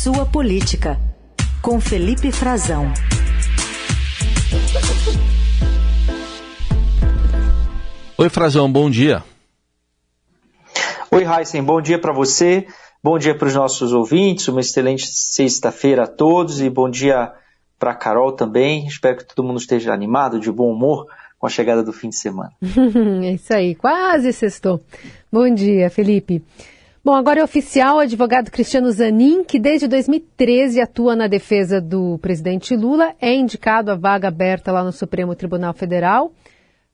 Sua Política, com Felipe Frazão. Oi, Frazão, bom dia. Oi, Heisen, bom dia para você, bom dia para os nossos ouvintes, uma excelente sexta-feira a todos e bom dia para Carol também. Espero que todo mundo esteja animado, de bom humor com a chegada do fim de semana. é isso aí, quase sextou. Bom dia, Felipe. Bom, agora é oficial o advogado Cristiano Zanin, que desde 2013 atua na defesa do presidente Lula, é indicado a vaga aberta lá no Supremo Tribunal Federal.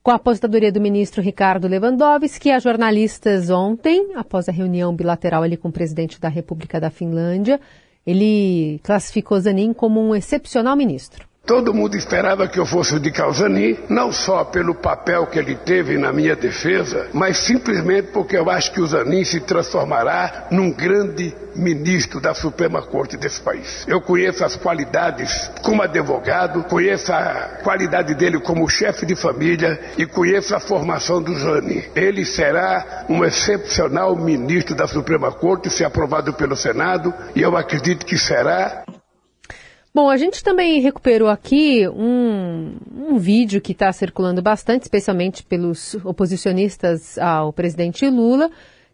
Com a aposentadoria do ministro Ricardo Lewandowski, a jornalistas ontem, após a reunião bilateral ali com o presidente da República da Finlândia, ele classificou Zanin como um excepcional ministro. Todo mundo esperava que eu fosse de Calzani, não só pelo papel que ele teve na minha defesa, mas simplesmente porque eu acho que o Zanin se transformará num grande ministro da Suprema Corte desse país. Eu conheço as qualidades como advogado, conheço a qualidade dele como chefe de família e conheço a formação do Zanin. Ele será um excepcional ministro da Suprema Corte, se aprovado pelo Senado, e eu acredito que será Bom, a gente também recuperou aqui um, um vídeo que está circulando bastante, especialmente pelos oposicionistas ao presidente Lula,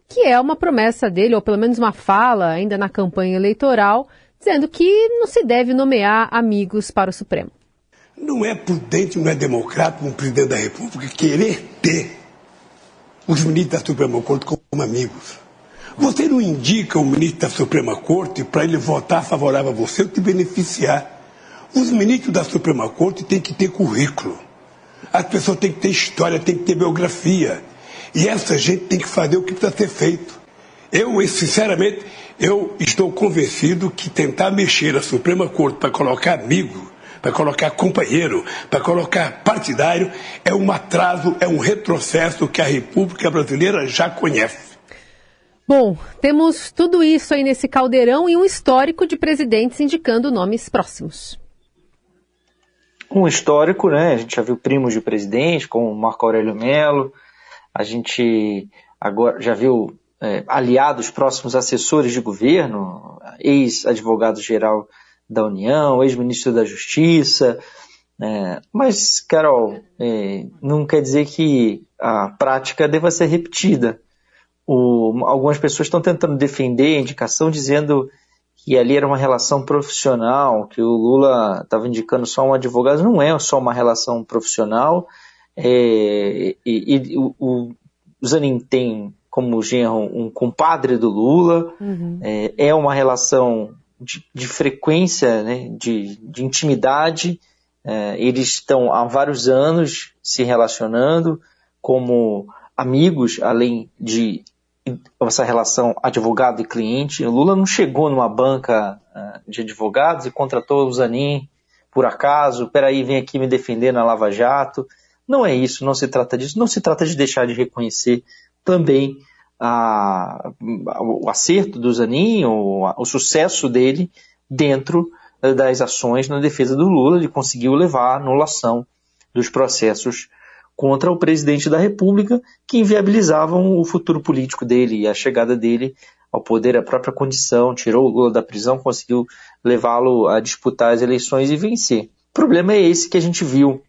que é uma promessa dele, ou pelo menos uma fala ainda na campanha eleitoral, dizendo que não se deve nomear amigos para o Supremo. Não é prudente, não é democrático um presidente da República querer ter os ministros da Suprema Corte como amigos. Você não indica o ministro da Suprema Corte para ele votar favorável a você ou te beneficiar. Os ministros da Suprema Corte têm que ter currículo. As pessoas têm que ter história, têm que ter biografia. E essa gente tem que fazer o que precisa ser feito. Eu, sinceramente, eu estou convencido que tentar mexer a Suprema Corte para colocar amigo, para colocar companheiro, para colocar partidário, é um atraso, é um retrocesso que a República Brasileira já conhece. Bom, temos tudo isso aí nesse caldeirão e um histórico de presidentes indicando nomes próximos. Um histórico, né? A gente já viu primos de presidente, como Marco Aurélio Melo, a gente agora já viu é, aliados próximos assessores de governo, ex-advogado-geral da União, ex-ministro da Justiça. É, mas, Carol, é, não quer dizer que a prática deva ser repetida o, algumas pessoas estão tentando defender a indicação dizendo que ali era uma relação profissional, que o Lula estava indicando só um advogado. Não é só uma relação profissional. É, e, e o, o, Zanin tem como genro um compadre do Lula. Uhum. É, é, uma relação de, de frequência, né, de, de intimidade. É, eles estão há vários anos se relacionando como amigos, além de essa relação advogado e cliente. O Lula não chegou numa banca uh, de advogados e contratou o Zanin por acaso, peraí, vem aqui me defender na Lava Jato. Não é isso, não se trata disso. Não se trata de deixar de reconhecer também a, o acerto do Zanin, o, o sucesso dele dentro uh, das ações na defesa do Lula, de conseguir levar à anulação dos processos contra o presidente da República, que inviabilizavam o futuro político dele e a chegada dele ao poder, a própria condição, tirou o Lula da prisão, conseguiu levá-lo a disputar as eleições e vencer. O problema é esse que a gente viu,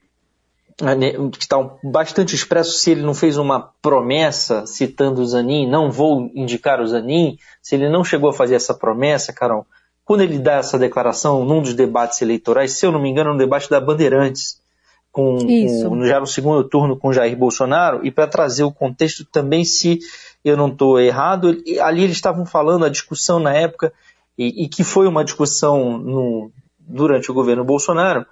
né, que está bastante expresso se ele não fez uma promessa citando o Zanin, não vou indicar o Zanin, se ele não chegou a fazer essa promessa, Carol, quando ele dá essa declaração num dos debates eleitorais, se eu não me engano, no debate da Bandeirantes, com, com, já no segundo turno com Jair Bolsonaro, e para trazer o contexto também, se eu não estou errado, ali eles estavam falando a discussão na época, e, e que foi uma discussão no, durante o governo Bolsonaro,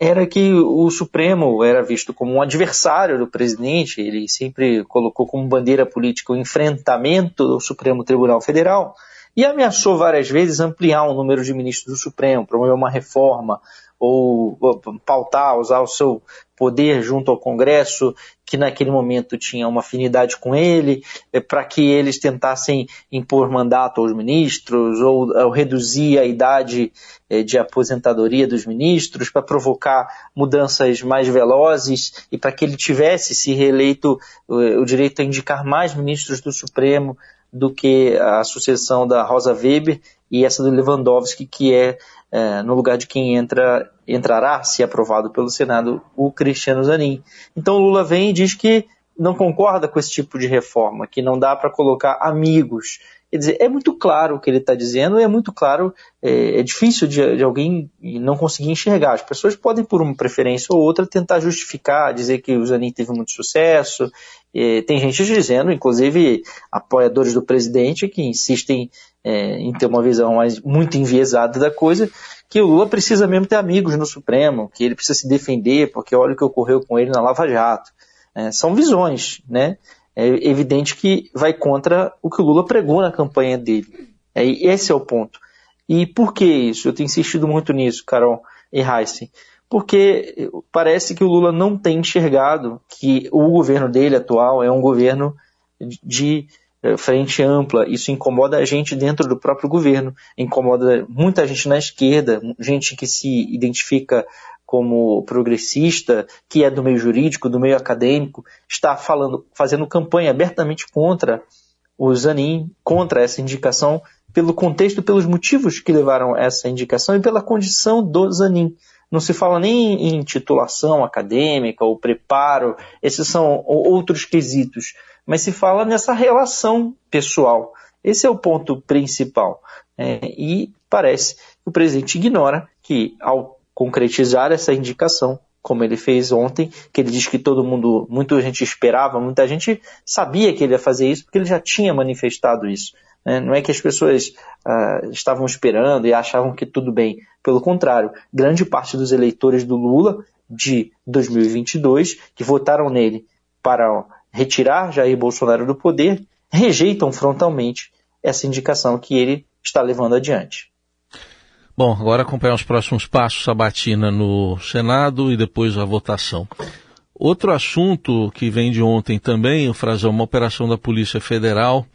era que o Supremo era visto como um adversário do presidente, ele sempre colocou como bandeira política o enfrentamento do Supremo Tribunal Federal, e ameaçou várias vezes ampliar o número de ministros do Supremo, promover uma reforma, ou, pautar, usar o seu poder junto ao Congresso, que naquele momento tinha uma afinidade com ele, é, para que eles tentassem impor mandato aos ministros, ou, ou reduzir a idade é, de aposentadoria dos ministros, para provocar mudanças mais velozes e para que ele tivesse, se reeleito, o direito a indicar mais ministros do Supremo do que a sucessão da Rosa Weber, e essa do Lewandowski, que é, é no lugar de quem entra, entrará, se aprovado pelo Senado, o Cristiano Zanin. Então Lula vem e diz que não concorda com esse tipo de reforma, que não dá para colocar amigos. Quer dizer, é muito claro o que ele está dizendo, é muito claro, é, é difícil de, de, alguém não conseguir enxergar. As pessoas podem, por uma preferência ou outra, tentar justificar, dizer que o Zanin teve muito sucesso. É, tem gente dizendo, inclusive apoiadores do presidente, que insistem é, em ter uma visão mais, muito enviesada da coisa, que o Lula precisa mesmo ter amigos no Supremo, que ele precisa se defender, porque olha o que ocorreu com ele na Lava Jato. É, são visões, né? É evidente que vai contra o que o Lula pregou na campanha dele. É, esse é o ponto. E por que isso? Eu tenho insistido muito nisso, Carol e Heisen. Porque parece que o Lula não tem enxergado que o governo dele atual é um governo de frente ampla. Isso incomoda a gente dentro do próprio governo, incomoda muita gente na esquerda, gente que se identifica como progressista, que é do meio jurídico, do meio acadêmico, está falando, fazendo campanha abertamente contra o Zanin, contra essa indicação, pelo contexto, pelos motivos que levaram a essa indicação e pela condição do Zanin. Não se fala nem em titulação acadêmica ou preparo, esses são outros quesitos, mas se fala nessa relação pessoal. Esse é o ponto principal. É, e parece que o presidente ignora que, ao concretizar essa indicação, como ele fez ontem, que ele diz que todo mundo, muita gente esperava, muita gente sabia que ele ia fazer isso, porque ele já tinha manifestado isso. Né? Não é que as pessoas uh, estavam esperando e achavam que tudo bem. Pelo contrário, grande parte dos eleitores do Lula de 2022, que votaram nele para retirar Jair Bolsonaro do poder, rejeitam frontalmente essa indicação que ele está levando adiante. Bom, agora acompanhar os próximos passos, a batina no Senado e depois a votação. Outro assunto que vem de ontem também, o Frazão, uma operação da Polícia Federal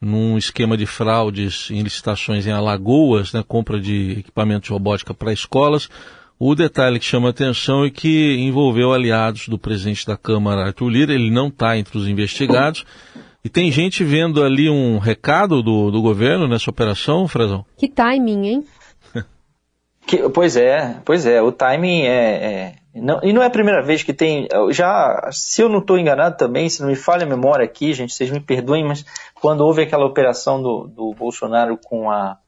num esquema de fraudes em licitações em Alagoas, né, compra de equipamentos de robótica para escolas. O detalhe que chama atenção é que envolveu aliados do presidente da Câmara, Arthur Lira, ele não está entre os investigados. E tem gente vendo ali um recado do, do governo nessa operação, Frazão? Que timing, hein? Que, pois é, pois é, o timing é, é, não, e não é a primeira vez que tem. Já, se eu não estou enganado também, se não me falha a memória aqui, gente, vocês me perdoem, mas quando houve aquela operação do, do Bolsonaro com a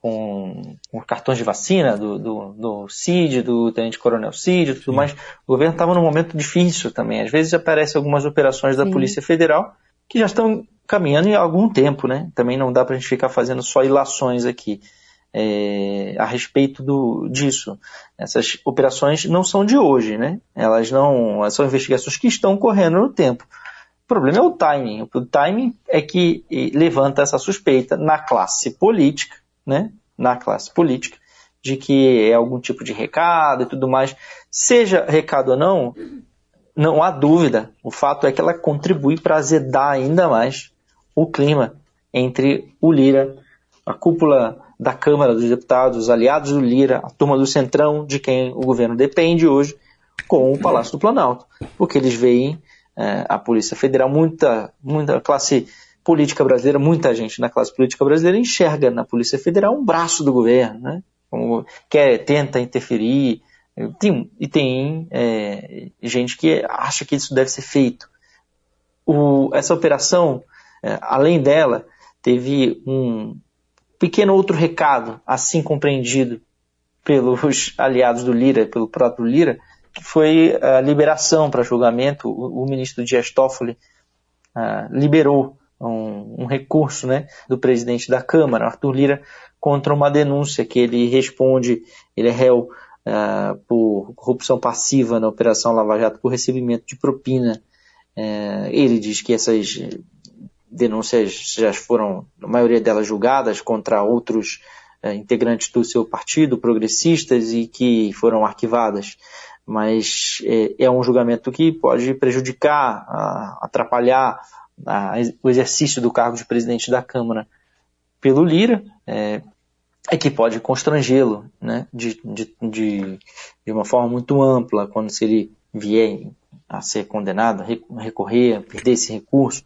com, com cartões de vacina do, do, do CID, do Tenente Coronel CID e tudo Sim. mais, o governo estava num momento difícil também. Às vezes aparecem algumas operações da Sim. Polícia Federal que já estão caminhando em algum tempo, né? Também não dá para a gente ficar fazendo só ilações aqui é, a respeito do, disso. Essas operações não são de hoje, né? Elas não são investigações que estão correndo no tempo. O problema é o timing. O timing é que levanta essa suspeita na classe política, né? Na classe política, de que é algum tipo de recado e tudo mais. Seja recado ou não, não há dúvida. O fato é que ela contribui para azedar ainda mais o clima entre o Lira, a cúpula da Câmara dos Deputados, os aliados do Lira, a turma do Centrão, de quem o governo depende hoje, com o Palácio do Planalto. Porque eles veem é, a Polícia Federal, muita, muita classe política brasileira, muita gente na classe política brasileira enxerga na Polícia Federal um braço do governo, né? Como quer, tenta interferir. Tem, e tem é, gente que acha que isso deve ser feito. O, essa operação, é, além dela, teve um, pequeno outro recado, assim compreendido pelos aliados do Lira, pelo próprio Lira, que foi a liberação para julgamento. O, o, ministro Dias Toffoli uh, liberou um, um, recurso né, do presidente da Câmara, Arthur Lira, contra uma denúncia que ele responde, ele é réu uh, por corrupção passiva na Operação Lava Jato por recebimento de propina. Uh, ele diz que essas denúncias já foram, a maioria delas julgadas contra outros é, integrantes do seu partido, progressistas, e que foram arquivadas. Mas é, é um julgamento que pode prejudicar, atrapalhar o exercício do cargo de presidente da Câmara pelo Lira, é, é que pode constrangê-lo né, de, de, de, de uma forma muito ampla, quando se ele vier a ser condenado, recorrer, perder esse recurso,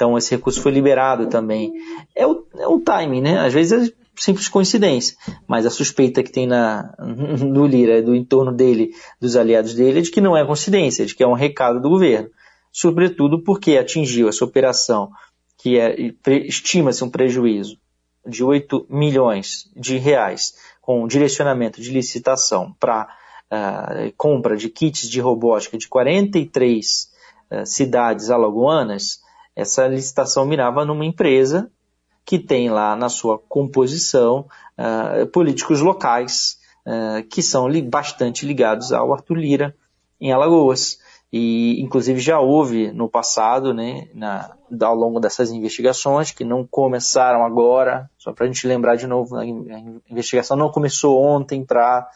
então esse recurso foi liberado também. É o, é o timing, né? Às vezes simples coincidência. Mas a suspeita que tem na, no Lira, do entorno dele, dos aliados dele, é de que não é coincidência, de que é um recado do governo. Sobretudo porque atingiu essa operação, que é, estima-se um prejuízo de 8 milhões de reais com direcionamento de licitação para uh, compra de kits de robótica de 43 uh, cidades alagoanas, essa licitação mirava numa empresa que tem lá na sua composição uh, políticos locais que são li bastante ligados ao Arthur Lira em Alagoas. E, inclusive, já houve no passado, né, na, ao longo dessas investigações, que não começaram agora, só para a gente lembrar de novo, a investigação não começou ontem para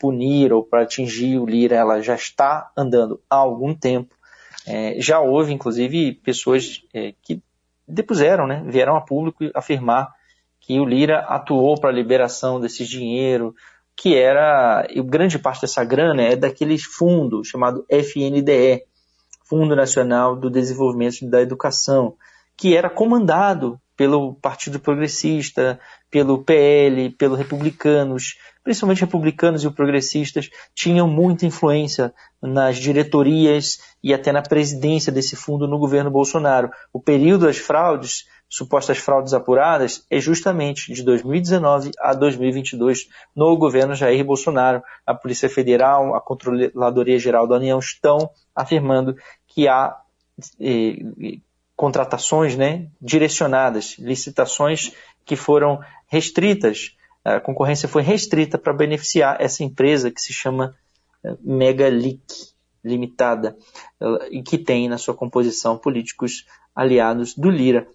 punir ou para atingir o Lira, ela já está andando há algum tempo. É, já houve, inclusive, pessoas é, que depuseram, né, vieram a público afirmar que o Lira atuou para a liberação desse dinheiro, que era, e grande parte dessa grana é daqueles fundos chamado FNDE, Fundo Nacional do Desenvolvimento da Educação, que era comandado pelo Partido Progressista, pelo PL, pelos republicanos, principalmente republicanos e progressistas, tinham muita influência nas diretorias e até na presidência desse fundo no governo Bolsonaro. O período das fraudes supostas fraudes apuradas é justamente de 2019 a 2022 no governo Jair Bolsonaro. A Polícia Federal, a Controladoria Geral da União estão afirmando que há eh, contratações né, direcionadas, licitações que foram restritas, a concorrência foi restrita para beneficiar essa empresa que se chama eh, Megalic Limitada e que tem na sua composição políticos aliados do Lira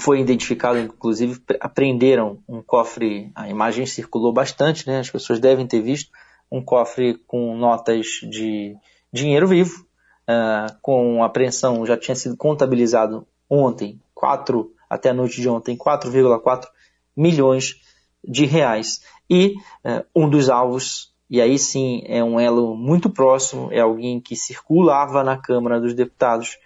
foi identificado, inclusive, apreenderam um cofre, a imagem circulou bastante, né? as pessoas devem ter visto, um cofre com notas de dinheiro vivo, uh, com apreensão, já tinha sido contabilizado ontem, 4, até a noite de ontem, 4,4 milhões de reais. E uh, um dos alvos, e aí sim é um elo muito próximo, é alguém que circulava na Câmara dos Deputados,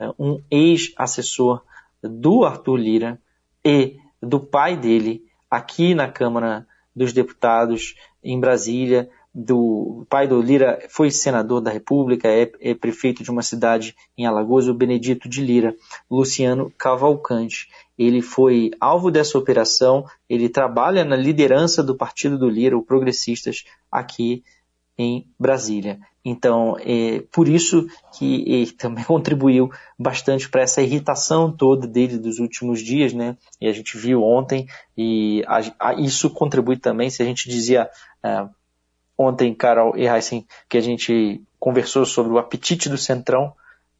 uh, um ex-assessor do Arthur Lira e do pai dele aqui na Câmara dos Deputados em Brasília. Do pai do Lira foi senador da República, é, é prefeito de uma cidade em Alagoas, o Benedito de Lira, Luciano Cavalcante. Ele foi alvo dessa operação, ele trabalha na liderança do partido do Lira, o Progressistas, aqui em Brasília. Então, é por isso que ele também contribuiu bastante para essa irritação toda dele dos últimos dias, né? E a gente viu ontem, e a, a, isso contribui também, se a gente dizia é, ontem, Carol e Heisen, que a gente conversou sobre o apetite do Centrão,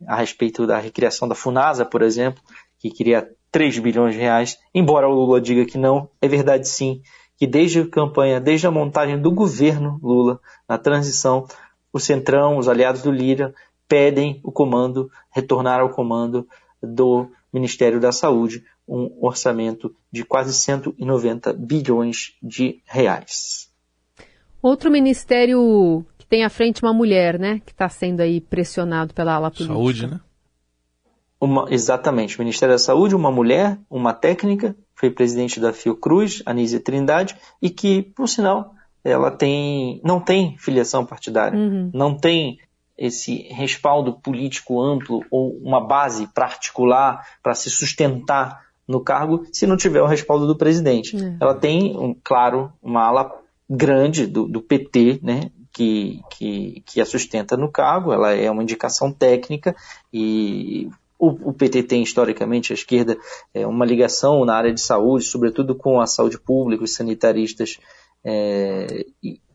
a respeito da recriação da FUNASA, por exemplo, que queria 3 bilhões de reais, embora o Lula diga que não, é verdade sim, que desde a campanha, desde a montagem do governo Lula, na transição, o Centrão, os aliados do Lira, pedem o comando, retornar ao comando do Ministério da Saúde, um orçamento de quase 190 bilhões de reais. Outro ministério que tem à frente uma mulher, né, que está sendo aí pressionado pela ala política. Saúde, né? Uma, exatamente, o Ministério da Saúde, uma mulher, uma técnica, foi presidente da Fiocruz, Anísia Trindade, e que, por sinal, ela tem, não tem filiação partidária, uhum. não tem esse respaldo político amplo ou uma base particular para se sustentar no cargo se não tiver o respaldo do presidente. Uhum. Ela tem, um, claro, uma ala grande do, do PT, né, que, que, que a sustenta no cargo, ela é uma indicação técnica e o, PT tem historicamente, a esquerda, é, uma ligação na área de saúde, sobretudo com a saúde pública, os sanitaristas, é,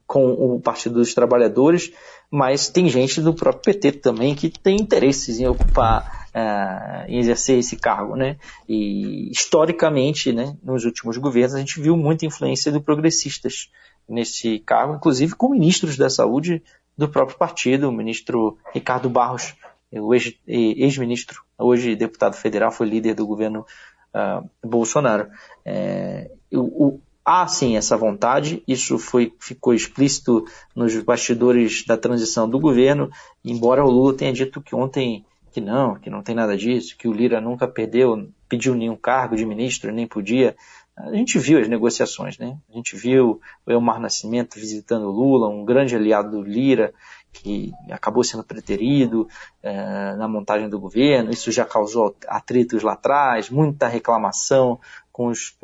com o Partido dos Trabalhadores, mas tem gente do próprio PT também que tem interesses em ocupar, é, em exercer esse cargo, né? E historicamente, né, nos últimos governos, a gente viu muita influência de progressistas nesse cargo, inclusive com ministros da saúde do próprio partido, o ministro Ricardo Barros o ex-ministro, hoje deputado federal, foi líder do governo uh, Bolsonaro. É, o, o, há sim essa vontade, isso foi, ficou explícito nos bastidores da transição do governo, embora o Lula tenha dito que ontem que não, que não tem nada disso, que o Lira nunca perdeu, pediu nenhum cargo de ministro, nem podia. A gente viu as negociações, né? A gente viu o Elmar Nascimento visitando Lula, um grande aliado do Lira, que acabou sendo preterido é, na montagem do governo. Isso já causou atritos lá atrás, muita reclamação com os,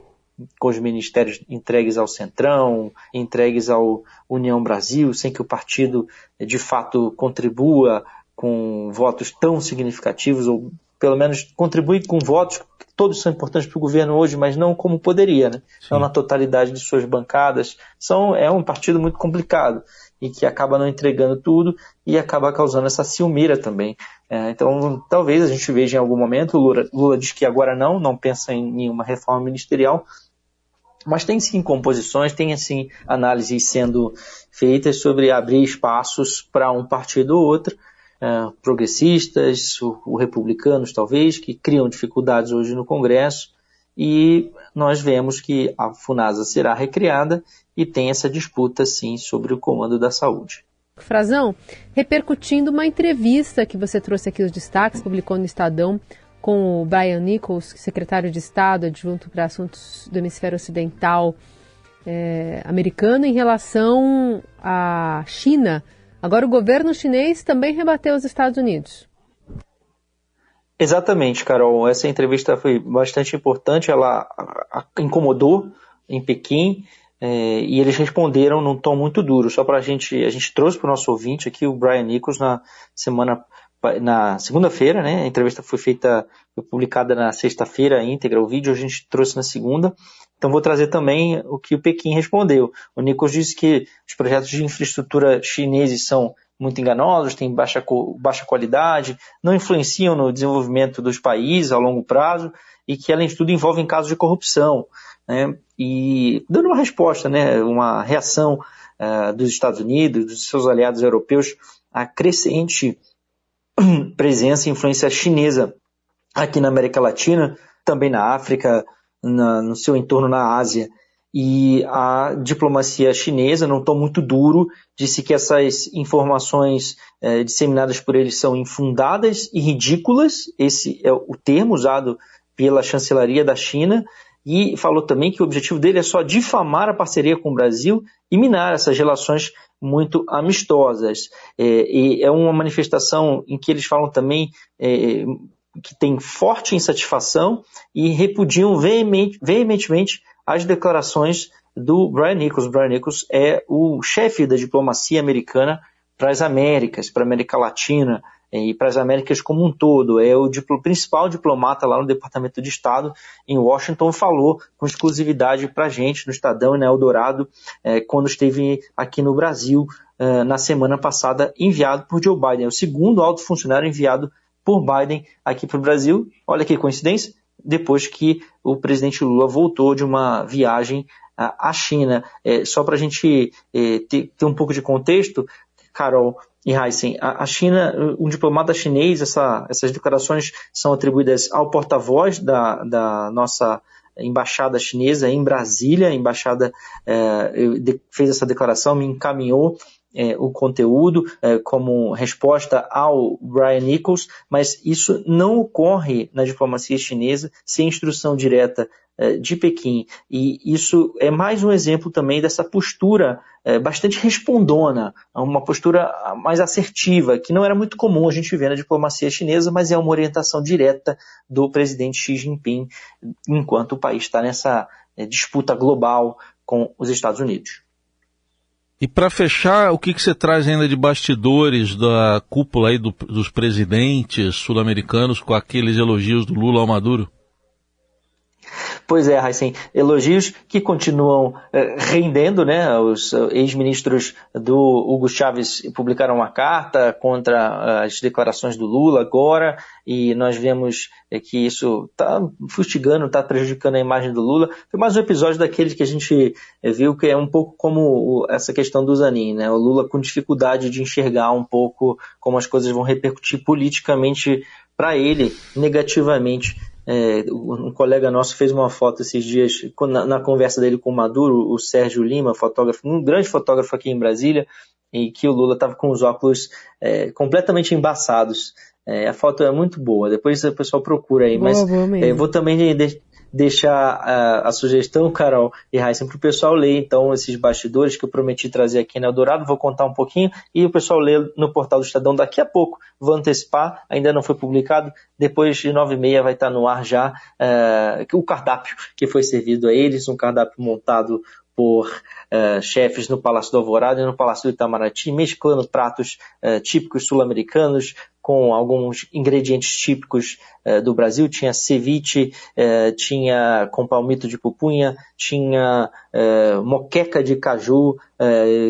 com os ministérios entregues ao Centrão, entregues ao União Brasil, sem que o partido de fato contribua com votos tão significativos, ou pelo menos contribui com votos que todos são importantes para o governo hoje, mas não como poderia, né? não na totalidade de suas bancadas. São, é um partido muito complicado e que acaba não entregando tudo e acaba causando essa ciumeira também. É, então, talvez a gente veja em algum momento, Lula, Lula diz que agora não, não pensa em nenhuma reforma ministerial, mas tem sim composições, tem assim análises sendo feitas sobre abrir espaços para um partido ou outro, é, progressistas, o, republicanos talvez, que criam dificuldades hoje no Congresso, e nós vemos que a FUNASA será recriada e tem essa disputa, sim, sobre o comando da saúde. Frazão, repercutindo uma entrevista que você trouxe aqui os destaques, publicou no Estadão com o Brian Nichols, secretário de Estado adjunto para assuntos do hemisfério ocidental é, americano, em relação à China. Agora, o governo chinês também rebateu os Estados Unidos. Exatamente, Carol. Essa entrevista foi bastante importante. Ela incomodou em Pequim é, e eles responderam num tom muito duro. Só para a gente, a gente trouxe para o nosso ouvinte aqui o Brian Nichols na semana, na segunda-feira, né? A entrevista foi feita, foi publicada na sexta-feira íntegra. O vídeo a gente trouxe na segunda. Então vou trazer também o que o Pequim respondeu. O Nichols disse que os projetos de infraestrutura chineses são muito enganosos, têm baixa, baixa qualidade, não influenciam no desenvolvimento dos países a longo prazo e que, além de tudo, envolvem casos de corrupção né, e dando uma resposta, né, uma reação uh, dos Estados Unidos, dos seus aliados europeus, à crescente presença e influência chinesa aqui na América Latina, também na África, na, no seu entorno na Ásia. E a diplomacia chinesa, num tom muito duro, disse que essas informações eh, disseminadas por eles são infundadas e ridículas. Esse é o termo usado pela chancelaria da China e falou também que o objetivo dele é só difamar a parceria com o Brasil e minar essas relações muito amistosas. É, é uma manifestação em que eles falam também é, que tem forte insatisfação e repudiam veemente, veementemente as declarações do Brian Nichols. Brian Nichols é o chefe da diplomacia americana para as Américas, para a América Latina, e para as Américas como um todo. É o principal diplomata lá no Departamento de Estado em Washington, falou com exclusividade para a gente no Estadão e na Eldorado, é, quando esteve aqui no Brasil é, na semana passada, enviado por Joe Biden. É o segundo alto funcionário enviado por Biden aqui para o Brasil. Olha que coincidência, depois que o presidente Lula voltou de uma viagem à China. É, só para a gente é, ter, ter, um pouco de contexto, Carol, e Heisen, a, China, um diplomata chinês, essa, essas declarações são atribuídas ao porta-voz da, da nossa embaixada chinesa em Brasília, a embaixada é, fez essa declaração, me encaminhou é, o conteúdo é, como resposta ao Brian Nichols, mas isso não ocorre na diplomacia chinesa sem instrução direta é, de Pequim. E isso é mais um exemplo também dessa postura é, bastante respondona, uma postura mais assertiva, que não era muito comum a gente ver na diplomacia chinesa, mas é uma orientação direta do presidente Xi Jinping enquanto o país está nessa é, disputa global com os Estados Unidos. E para fechar, o que, que você traz ainda de bastidores da cúpula aí do, dos presidentes sul-americanos com aqueles elogios do Lula ao Maduro? Pois é, Heisen, elogios que continuam eh, rendendo, né? Os eh, ex-ministros do Hugo Chávez publicaram uma carta contra eh, as declarações do Lula agora, e nós vemos que isso está fustigando, está prejudicando a imagem do Lula. Foi mais um episódio daquele que a gente viu que é um pouco como essa questão do Zanin, né? O Lula com dificuldade de enxergar um pouco como as coisas vão repercutir politicamente para ele negativamente é, um colega nosso fez uma foto esses dias, na, na, conversa dele com o Maduro, o Sérgio Lima, fotógrafo, um grande fotógrafo aqui em Brasília, e que o Lula estava com os óculos é, completamente embaçados. É, a foto é muito boa, depois o pessoal procura aí, boa, mas boa é, vou também de, deixar a, a sugestão, Carol e Raíssa, para o pessoal ler, então, esses bastidores que eu prometi trazer aqui na Eldorado, vou contar um pouquinho, e o pessoal lê no portal do Estadão daqui a pouco, vou antecipar, ainda não foi publicado, depois de nove e meia vai estar no ar já uh, o cardápio que foi servido a eles, um cardápio montado por uh, chefes no Palácio do Alvorada e no Palácio do Itamaraty, mesclando pratos uh, típicos sul-americanos com alguns ingredientes típicos uh, do Brasil. Tinha ceviche, tinha com palmito de pupunha, tinha moqueca de caju,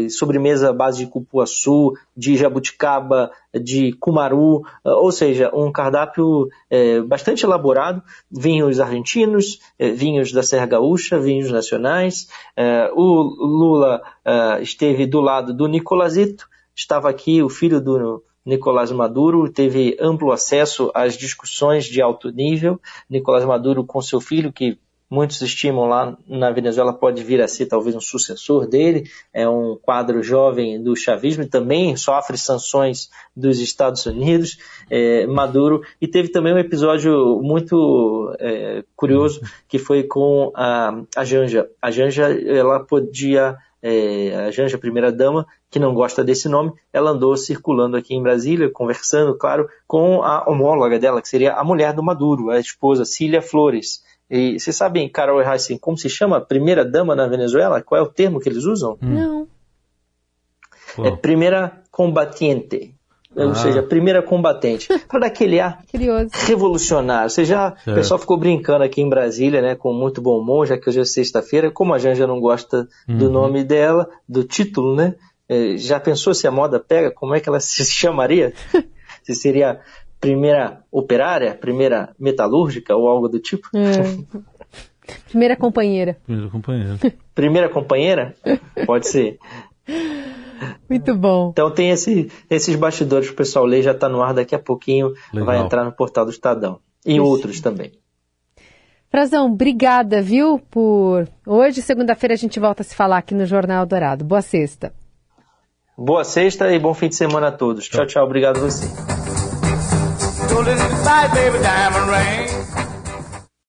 sobremesa à base de cupuaçu, de jabuticaba, de cumaru, ou seja, um cardápio bastante elaborado, vinhos argentinos, vinhos da Serra Gaúcha, vinhos nacionais, o Lula esteve do lado do Nicolazito, estava aqui o filho do Nicolás Maduro, teve amplo acesso às discussões de alto nível. Nicolás Maduro com seu filho, que muitos estimam lá na Venezuela pode vir a ser talvez um sucessor dele, é um quadro jovem do chavismo e também sofre sanções dos Estados Unidos, é, Maduro, e teve também um episódio muito é, curioso que foi com a, a Janja. A Janja, ela podia é, a Janja, primeira dama, que não gosta desse nome, ela andou circulando aqui em Brasília, conversando, claro, com a homóloga dela, que seria a mulher do Maduro, a esposa Cília Flores. E vocês sabem, Carol e Heisen, como se chama primeira dama na Venezuela? Qual é o termo que eles usam? Hum. Não. É primeira combatiente. Ah. Ou seja, primeira combatente. Para dar aquele ar Curioso. revolucionário. Você já, é. o pessoal ficou brincando aqui em Brasília, né, com muito bom humor, já que hoje é sexta-feira. Como a Janja não gosta uhum. do nome dela, do título, né? É, já pensou se a moda pega? Como é que ela se chamaria? se seria primeira operária, primeira metalúrgica ou algo do tipo? É. Primeira companheira. Primeira companheira. primeira companheira? Pode ser. Muito bom. Então tem esse, esses bastidores que o pessoal lê, já está no ar daqui a pouquinho, Legal. vai entrar no portal do Estadão. E Isso. outros também. Frazão, obrigada, viu, por... Hoje, segunda-feira, a gente volta a se falar aqui no Jornal Dourado. Boa sexta. Boa sexta e bom fim de semana a todos. Tchau, tchau. Obrigado a você.